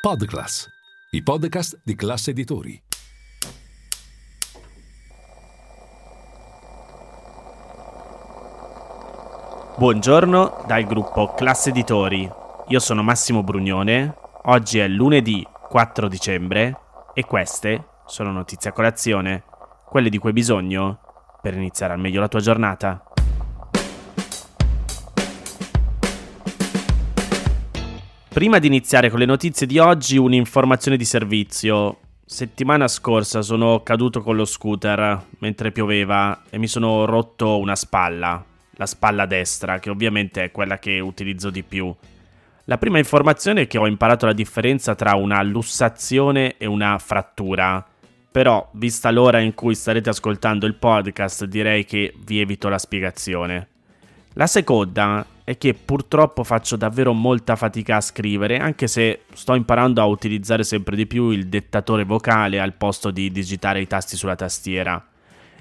Podclass, i podcast di classe editori. Buongiorno dal gruppo Classe Editori. Io sono Massimo Brugnone. Oggi è lunedì 4 dicembre e queste sono notizie a colazione, quelle di cui hai bisogno per iniziare al meglio la tua giornata. Prima di iniziare con le notizie di oggi, un'informazione di servizio. Settimana scorsa sono caduto con lo scooter mentre pioveva e mi sono rotto una spalla, la spalla destra, che ovviamente è quella che utilizzo di più. La prima informazione è che ho imparato la differenza tra una lussazione e una frattura. Però, vista l'ora in cui starete ascoltando il podcast, direi che vi evito la spiegazione. La seconda è che purtroppo faccio davvero molta fatica a scrivere, anche se sto imparando a utilizzare sempre di più il dettatore vocale al posto di digitare i tasti sulla tastiera.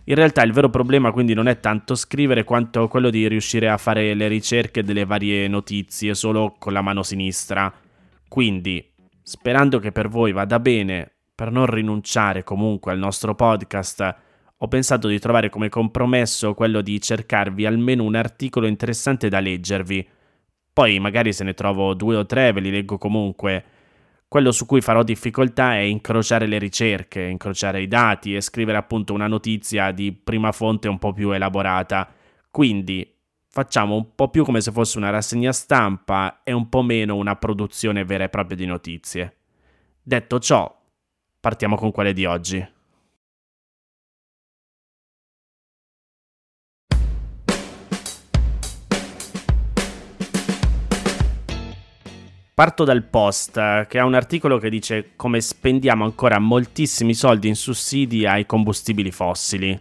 In realtà il vero problema quindi non è tanto scrivere quanto quello di riuscire a fare le ricerche delle varie notizie solo con la mano sinistra. Quindi, sperando che per voi vada bene, per non rinunciare comunque al nostro podcast, ho pensato di trovare come compromesso quello di cercarvi almeno un articolo interessante da leggervi. Poi magari se ne trovo due o tre ve li leggo comunque. Quello su cui farò difficoltà è incrociare le ricerche, incrociare i dati e scrivere appunto una notizia di prima fonte un po' più elaborata. Quindi facciamo un po' più come se fosse una rassegna stampa e un po' meno una produzione vera e propria di notizie. Detto ciò, partiamo con quelle di oggi. Parto dal post, che ha un articolo che dice come spendiamo ancora moltissimi soldi in sussidi ai combustibili fossili.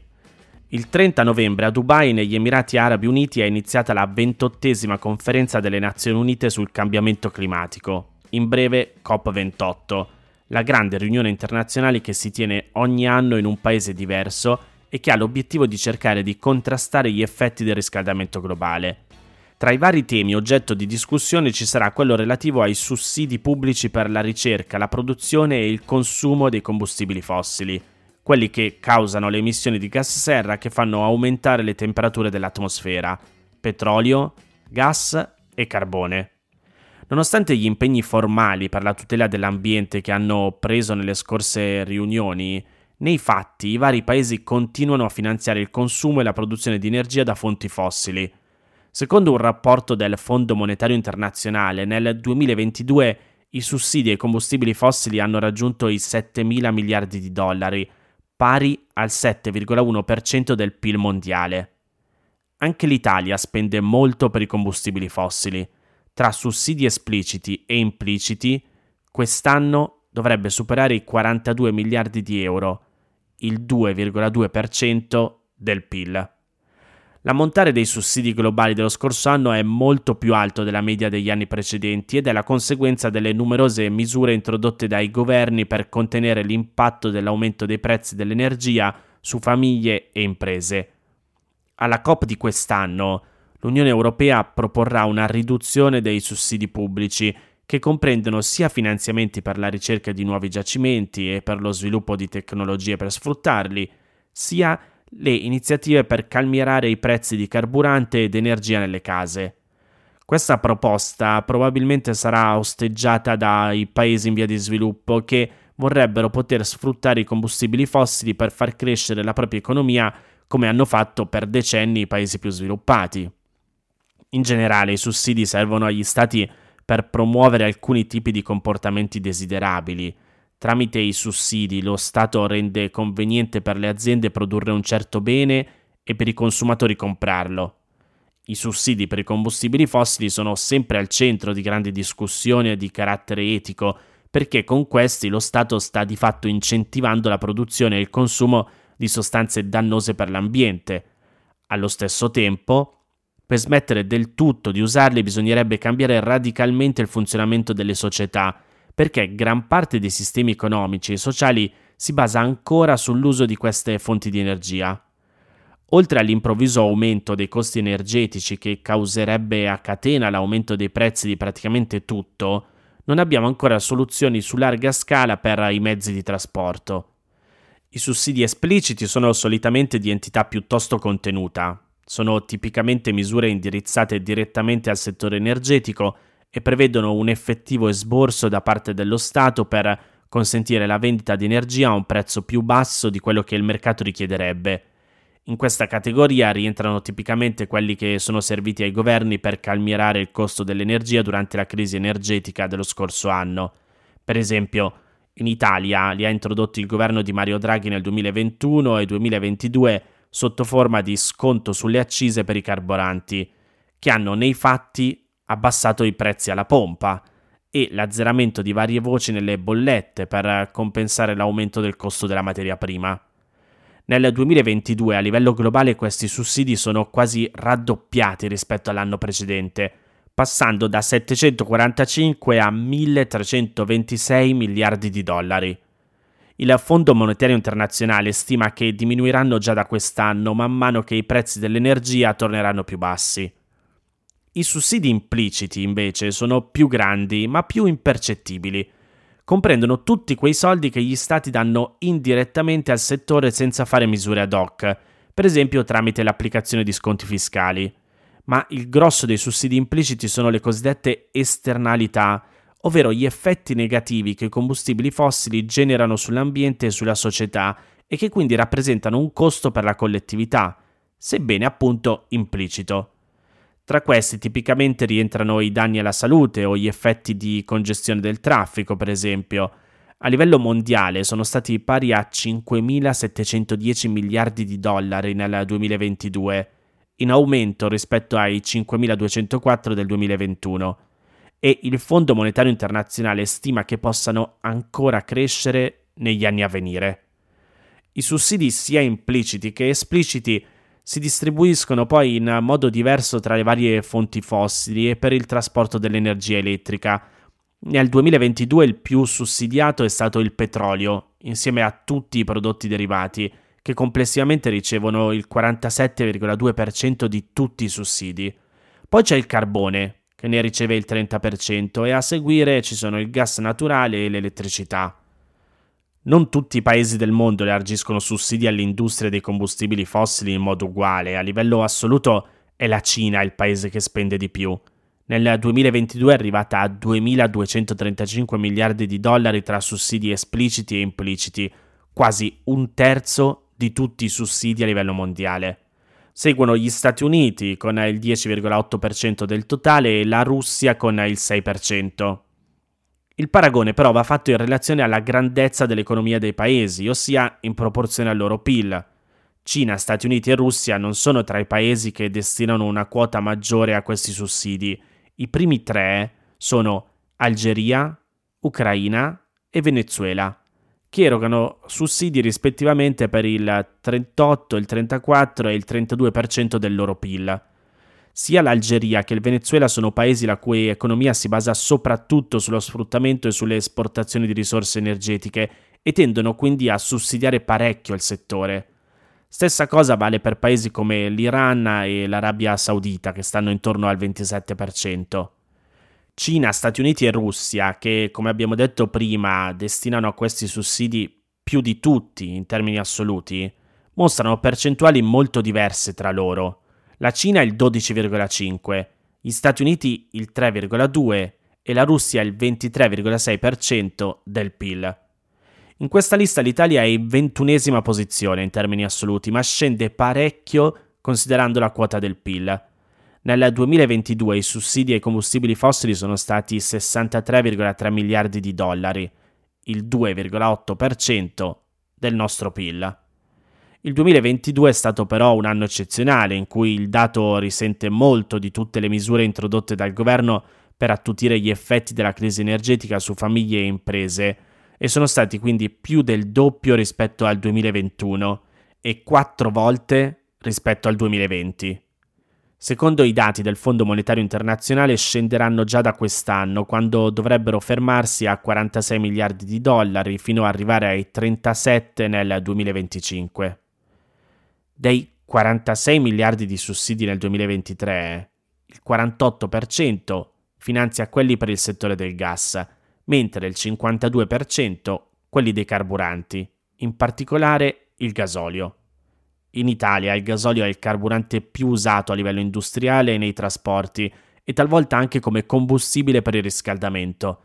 Il 30 novembre a Dubai, negli Emirati Arabi Uniti, è iniziata la ventottesima conferenza delle Nazioni Unite sul cambiamento climatico, in breve COP28, la grande riunione internazionale che si tiene ogni anno in un paese diverso e che ha l'obiettivo di cercare di contrastare gli effetti del riscaldamento globale. Tra i vari temi oggetto di discussione ci sarà quello relativo ai sussidi pubblici per la ricerca, la produzione e il consumo dei combustibili fossili, quelli che causano le emissioni di gas serra che fanno aumentare le temperature dell'atmosfera, petrolio, gas e carbone. Nonostante gli impegni formali per la tutela dell'ambiente che hanno preso nelle scorse riunioni, nei fatti i vari paesi continuano a finanziare il consumo e la produzione di energia da fonti fossili, Secondo un rapporto del Fondo Monetario Internazionale, nel 2022 i sussidi ai combustibili fossili hanno raggiunto i 7 mila miliardi di dollari, pari al 7,1% del PIL mondiale. Anche l'Italia spende molto per i combustibili fossili. Tra sussidi espliciti e impliciti, quest'anno dovrebbe superare i 42 miliardi di euro, il 2,2% del PIL. L'ammontare dei sussidi globali dello scorso anno è molto più alto della media degli anni precedenti ed è la conseguenza delle numerose misure introdotte dai governi per contenere l'impatto dell'aumento dei prezzi dell'energia su famiglie e imprese. Alla COP di quest'anno l'Unione Europea proporrà una riduzione dei sussidi pubblici che comprendono sia finanziamenti per la ricerca di nuovi giacimenti e per lo sviluppo di tecnologie per sfruttarli, sia le iniziative per calmierare i prezzi di carburante ed energia nelle case. Questa proposta probabilmente sarà osteggiata dai paesi in via di sviluppo che vorrebbero poter sfruttare i combustibili fossili per far crescere la propria economia come hanno fatto per decenni i paesi più sviluppati. In generale i sussidi servono agli stati per promuovere alcuni tipi di comportamenti desiderabili, Tramite i sussidi lo Stato rende conveniente per le aziende produrre un certo bene e per i consumatori comprarlo. I sussidi per i combustibili fossili sono sempre al centro di grandi discussioni di carattere etico, perché con questi lo Stato sta di fatto incentivando la produzione e il consumo di sostanze dannose per l'ambiente. Allo stesso tempo, per smettere del tutto di usarli bisognerebbe cambiare radicalmente il funzionamento delle società, perché gran parte dei sistemi economici e sociali si basa ancora sull'uso di queste fonti di energia. Oltre all'improvviso aumento dei costi energetici che causerebbe a catena l'aumento dei prezzi di praticamente tutto, non abbiamo ancora soluzioni su larga scala per i mezzi di trasporto. I sussidi espliciti sono solitamente di entità piuttosto contenuta, sono tipicamente misure indirizzate direttamente al settore energetico e prevedono un effettivo esborso da parte dello Stato per consentire la vendita di energia a un prezzo più basso di quello che il mercato richiederebbe. In questa categoria rientrano tipicamente quelli che sono serviti ai governi per calmierare il costo dell'energia durante la crisi energetica dello scorso anno. Per esempio, in Italia li ha introdotti il governo di Mario Draghi nel 2021 e 2022 sotto forma di sconto sulle accise per i carburanti, che hanno nei fatti abbassato i prezzi alla pompa e l'azzeramento di varie voci nelle bollette per compensare l'aumento del costo della materia prima. Nel 2022 a livello globale questi sussidi sono quasi raddoppiati rispetto all'anno precedente, passando da 745 a 1326 miliardi di dollari. Il Fondo Monetario Internazionale stima che diminuiranno già da quest'anno man mano che i prezzi dell'energia torneranno più bassi. I sussidi impliciti, invece, sono più grandi, ma più impercettibili. Comprendono tutti quei soldi che gli stati danno indirettamente al settore senza fare misure ad hoc, per esempio tramite l'applicazione di sconti fiscali. Ma il grosso dei sussidi impliciti sono le cosiddette esternalità, ovvero gli effetti negativi che i combustibili fossili generano sull'ambiente e sulla società e che quindi rappresentano un costo per la collettività, sebbene appunto implicito. Tra questi tipicamente rientrano i danni alla salute o gli effetti di congestione del traffico, per esempio. A livello mondiale sono stati pari a 5.710 miliardi di dollari nel 2022, in aumento rispetto ai 5.204 del 2021, e il Fondo Monetario Internazionale stima che possano ancora crescere negli anni a venire. I sussidi sia impliciti che espliciti si distribuiscono poi in modo diverso tra le varie fonti fossili e per il trasporto dell'energia elettrica. Nel 2022 il più sussidiato è stato il petrolio, insieme a tutti i prodotti derivati, che complessivamente ricevono il 47,2% di tutti i sussidi. Poi c'è il carbone, che ne riceve il 30%, e a seguire ci sono il gas naturale e l'elettricità. Non tutti i paesi del mondo elargiscono sussidi all'industria dei combustibili fossili in modo uguale, a livello assoluto è la Cina il paese che spende di più. Nel 2022 è arrivata a 2.235 miliardi di dollari tra sussidi espliciti e impliciti, quasi un terzo di tutti i sussidi a livello mondiale. Seguono gli Stati Uniti con il 10,8% del totale e la Russia con il 6%. Il paragone però va fatto in relazione alla grandezza dell'economia dei paesi, ossia in proporzione al loro PIL. Cina, Stati Uniti e Russia non sono tra i paesi che destinano una quota maggiore a questi sussidi. I primi tre sono Algeria, Ucraina e Venezuela, che erogano sussidi rispettivamente per il 38, il 34 e il 32% del loro PIL. Sia l'Algeria che il Venezuela sono paesi la cui economia si basa soprattutto sullo sfruttamento e sulle esportazioni di risorse energetiche e tendono quindi a sussidiare parecchio il settore. Stessa cosa vale per paesi come l'Iran e l'Arabia Saudita, che stanno intorno al 27%. Cina, Stati Uniti e Russia, che come abbiamo detto prima destinano a questi sussidi più di tutti in termini assoluti, mostrano percentuali molto diverse tra loro la Cina il 12,5%, gli Stati Uniti il 3,2% e la Russia il 23,6% del PIL. In questa lista l'Italia è in ventunesima posizione in termini assoluti, ma scende parecchio considerando la quota del PIL. Nel 2022 i sussidi ai combustibili fossili sono stati 63,3 miliardi di dollari, il 2,8% del nostro PIL. Il 2022 è stato però un anno eccezionale in cui il dato risente molto di tutte le misure introdotte dal governo per attutire gli effetti della crisi energetica su famiglie e imprese e sono stati quindi più del doppio rispetto al 2021 e quattro volte rispetto al 2020. Secondo i dati del Fondo Monetario Internazionale scenderanno già da quest'anno, quando dovrebbero fermarsi a 46 miliardi di dollari fino ad arrivare ai 37 nel 2025. Dei 46 miliardi di sussidi nel 2023, il 48% finanzia quelli per il settore del gas mentre il 52% quelli dei carburanti, in particolare il gasolio. In Italia il gasolio è il carburante più usato a livello industriale e nei trasporti e talvolta anche come combustibile per il riscaldamento.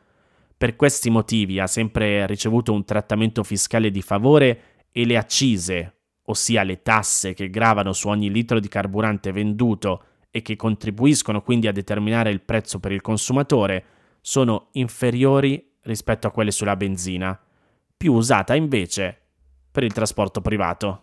Per questi motivi ha sempre ricevuto un trattamento fiscale di favore e le accise, ossia le tasse che gravano su ogni litro di carburante venduto e che contribuiscono quindi a determinare il prezzo per il consumatore, sono inferiori rispetto a quelle sulla benzina, più usata invece per il trasporto privato.